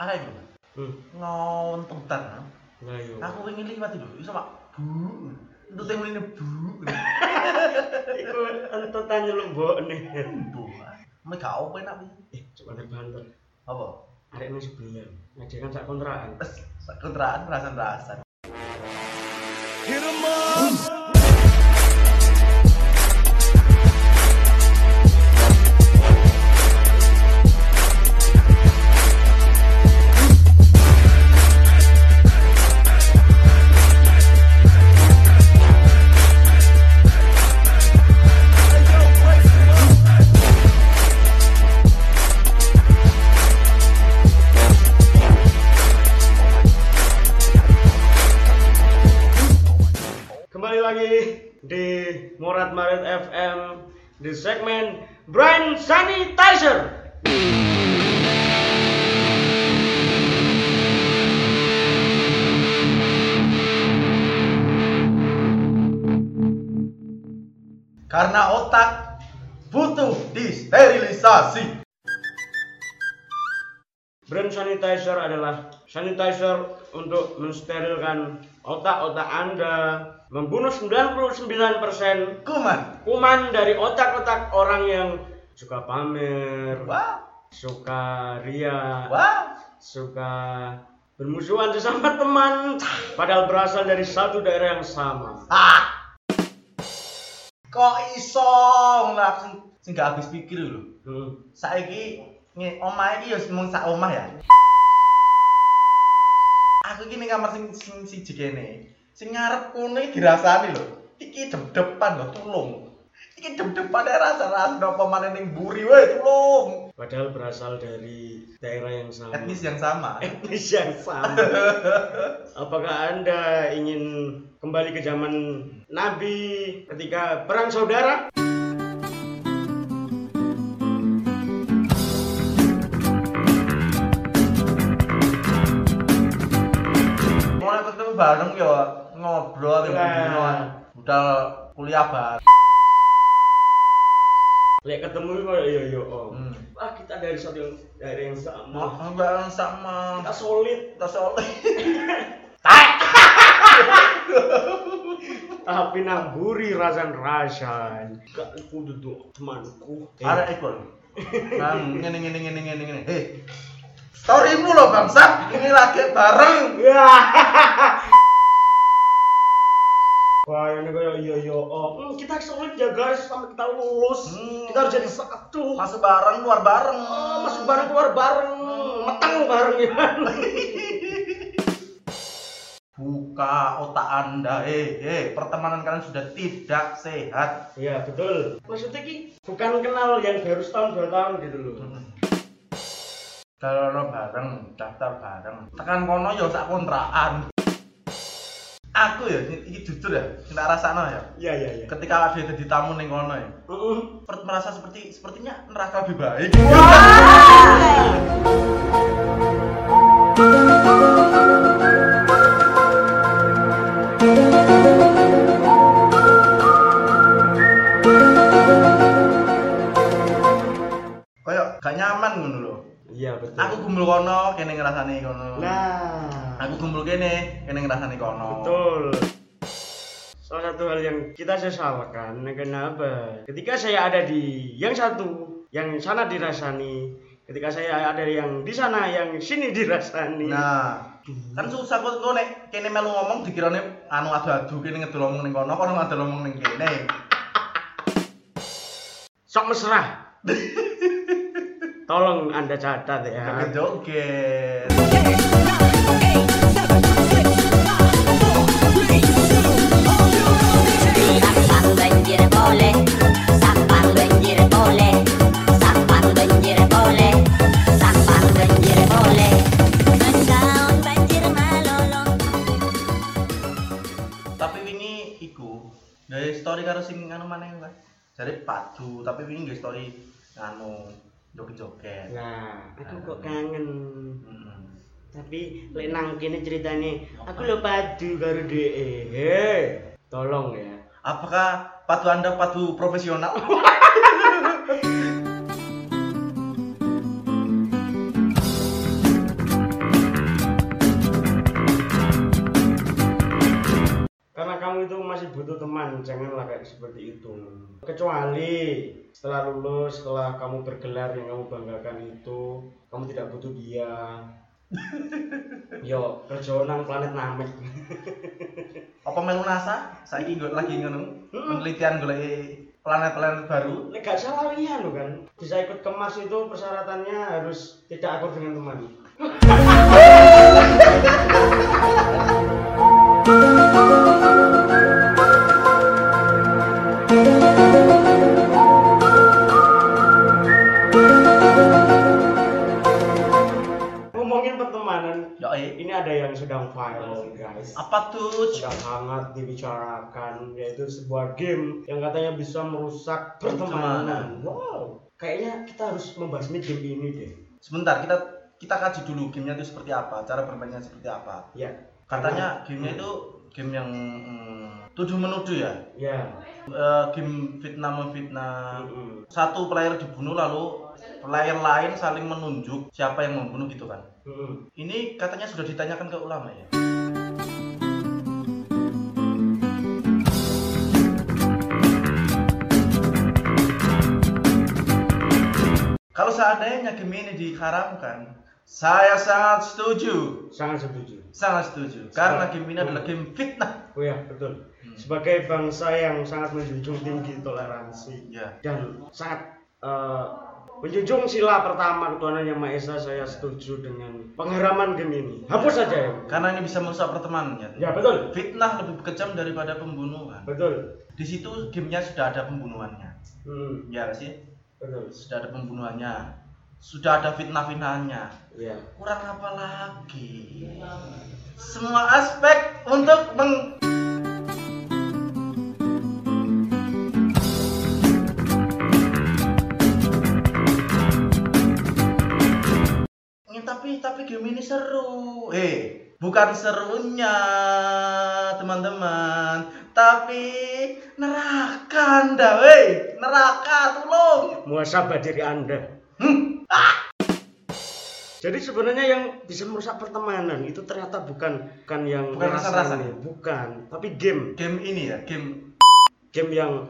Ayo iku. Hmm. Ngontentan. Nah, yo. Aku pengen liwat itu. Iso Pak. Bu. Itu teng ini bu. Iku entutan nyelembok nih. Bu. Mek gak opo enak? Eh, coba nek banter. Apa? Arek nang sebelah. Ngaji kan sak kontrakan. Wes kontrakan rasan-rasan. Kembali Marit FM di segmen Brand Sanitizer. Karena otak butuh disterilisasi. Brand sanitizer adalah sanitizer untuk mensterilkan otak-otak Anda, membunuh 99% Kuman. kuman dari otak-otak orang yang suka pamer, Wah, suka ria, wah. suka bermusuhan sesama teman, padahal berasal dari satu daerah yang sama. Ah. Kok iso langsung sing gak habis pikir lho. Hmm. Saiki nge omah iki ya mung sak omah ya. Aku iki ning kamar sing sing siji kene. Sing ngarep iki dirasani lho. Iki dep-depan lho tulung. Iki dep-depan rasa-rasa apa maneh ning buri wae tulung. Padahal berasal dari daerah yang sama. Etnis yang sama. etnis yang sama. Apakah Anda ingin kembali ke zaman Nabi ketika perang saudara? Bareng ya ngobrol ya Nah. budal kuliah bareng. Lihat ketemu kok yo yo om. Hmm. Wah kita dari satu yang daerah yang sama. Mau bareng sama Kita solid. kita soleh. Tapi namburi rasan rasan. Gak aku duduk temanku. Eh, Arek iku. lho. Bang, ngene ngene ngene ngene ngene. Hei. Storymu loh bangsat, ini lagi bareng. Wah, ini kayak iya iya om. Hmm, kita solid ya guys sampai kita lulus. Hmm. Kita harus jadi satu. Masuk bareng, keluar bareng. Oh, masuk bareng keluar bareng, meteng bareng ya. Buka otak Anda. Eh, eh, pertemanan kalian sudah tidak sehat. Iya betul. Maksudnya ki bukan kenal yang baru setahun dua tahun gitu loh. Kalau bareng, daftar bareng. Tekan kono ya sak kontrakan. Aku ya, ini jujur ya, kita rasano ya. Iya iya iya. Ketika ada jadi tamu ning kono ya, Heeh. per- merasa seperti sepertinya neraka lebih baik. Kayak Aku gumbul kono, kene ngrasani kono. Nah, Aku gumbul kene, kene ngrasani kono. betul. Salah satu hal yang kita sesalkan, kenapa? Ketika saya ada di yang satu, yang sana dirasani, ketika saya ada yang di sana, yang sini dirasani. Nah, kan susah kok kok nek kene melu ngomong dikirane anu adu-adu kene ngedol ngomong ning kono, kono ngedol ngomong ning kene. Sok mesra. Tolong Anda catat ya. Story karo sing anu maneh kan. Jare padu, tapi wingi gawe story anu joget-joget. Nah aku kok kangen. Tapi lek nang kene ceritane aku lho padu karo dhek tolong ya. Apakah patu anda patu profesional? Karena kamu itu masih butuh teman janganlah kayak seperti itu. Kecuali setelah lulus setelah kamu bergelar yang kamu banggakan itu kamu tidak butuh dia yo kerja nang planet namek Apa melu NASA? Nggo lagi ngono. Penelitian golek planet-planet baru. Nek gak salah iya lo kan bisa ikut ke Mars itu persyaratannya harus tidak akur dengan teman Apa tuh? sedang hangat dibicarakan yaitu sebuah game yang katanya bisa merusak pertemanan. Wow, kayaknya kita harus membahas ini game ini deh. Sebentar, kita kita kaji dulu gamenya itu seperti apa, cara bermainnya seperti apa. Ya, Katanya gamenya itu game yang mm, tuduh menuduh ya. ya. Eh, game fitnah memfitnah. Mm-mm. Satu player dibunuh lalu player lain saling menunjuk siapa yang membunuh gitu kan. Mm-mm. Ini katanya sudah ditanyakan ke ulama ya. Kalau seandainya game ini diharamkan, saya sangat setuju. Sangat setuju. Sangat setuju. Karena game ini adalah game fitnah. Oh ya, betul. Hmm. Sebagai bangsa yang sangat menjunjung tinggi toleransi Ya. dan sangat eh, menjunjung sila pertama ketuhanan yang Maha Esa, saya setuju dengan pengharaman game ini. Hapus saja ya. Karena ini bisa merusak pertemanan ya. Ya, betul. Fitnah lebih kejam daripada pembunuhan. Betul. Di situ gamenya sudah ada pembunuhannya. Hmm, Ya sih? Betul. Sudah ada pembunuhannya. Sudah ada fitnah-fitnahnya. Ya. Kurang apa lagi? Semua aspek untuk meng tapi tapi game ini seru. Eh, bukan serunya teman-teman, tapi neraka anda, weh, neraka tolong. Muasabah diri Anda. Hmm. Jadi sebenarnya yang bisa merusak pertemanan itu ternyata bukan bukan yang Bukan rasa-rasa bukan, tapi game. Game ini ya, game Game yang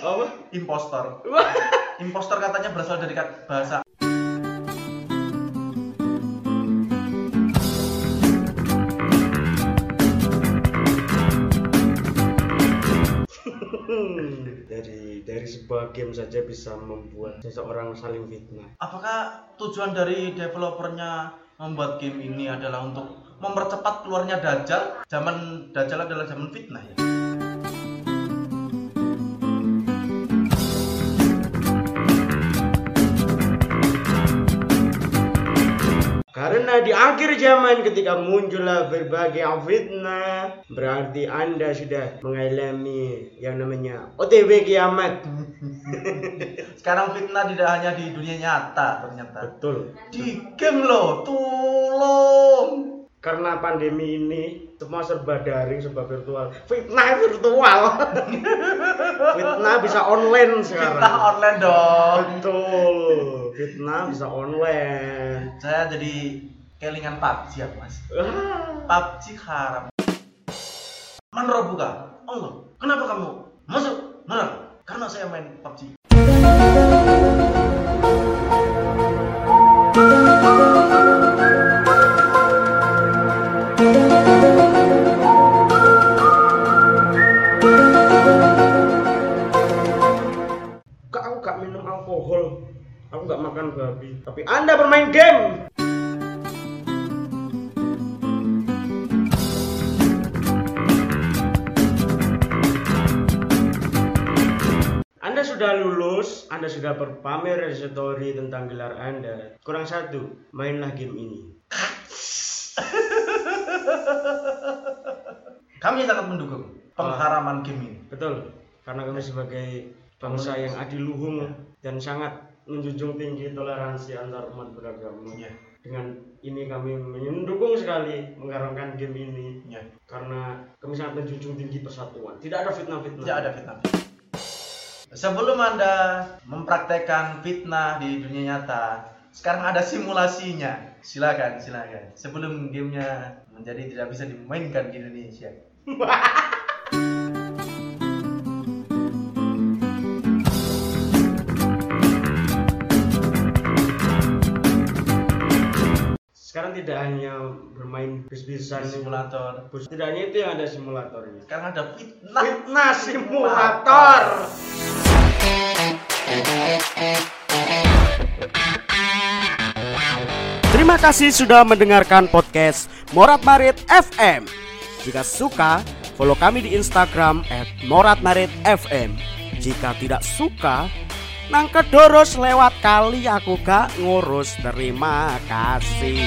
apa? impostor. Impostor katanya berasal dari bahasa dari dari sebuah game saja bisa membuat seseorang saling fitnah. Apakah tujuan dari developernya membuat game ini adalah untuk mempercepat keluarnya Dajjal? Zaman Dajjal adalah zaman fitnah ya. Karena di akhir zaman ketika muncullah berbagai fitnah, berarti Anda sudah mengalami yang namanya OTW kiamat. Sekarang fitnah tidak hanya di dunia nyata ternyata. Betul. Di game loh, tolong. Karena pandemi ini semua serba daring, serba virtual. Fitnah virtual. Fitnah bisa online sekarang. Fitnah online dong. Betul. Fitnah bisa online. Saya jadi kelingan PUBG ya mas. Ah. PUBG haram. Man buka. Allah, kenapa kamu masuk neraka? Karena saya main PUBG. Sudah lulus, Anda sudah berpamer story tentang gelar Anda. Kurang satu, mainlah game ini. Kami sangat mendukung pengharaman game ini. Betul, karena kami sebagai bangsa yang adiluhung dan sangat menjunjung tinggi toleransi antar umat beragama. Iya. Dengan ini kami mendukung sekali mengharamkan game ini Iya. karena kami sangat menjunjung tinggi persatuan. Tidak ada fitnah-fitnah. Tidak ada fitnah. Sebelum Anda mempraktekkan fitnah di dunia nyata, sekarang ada simulasinya. Silakan, silakan. Sebelum gamenya menjadi tidak bisa dimainkan di Indonesia. tidak hanya bermain bis-bisan simulator. Bus tidak hanya itu yang ada simulatornya. Sekarang ada fitnah. Fitnah simulator. Terima kasih sudah mendengarkan podcast Morat Marit FM. Jika suka, follow kami di Instagram @moratmaritfm. Jika tidak suka, nang kedoros lewat kali aku gak ngurus. Terima kasih.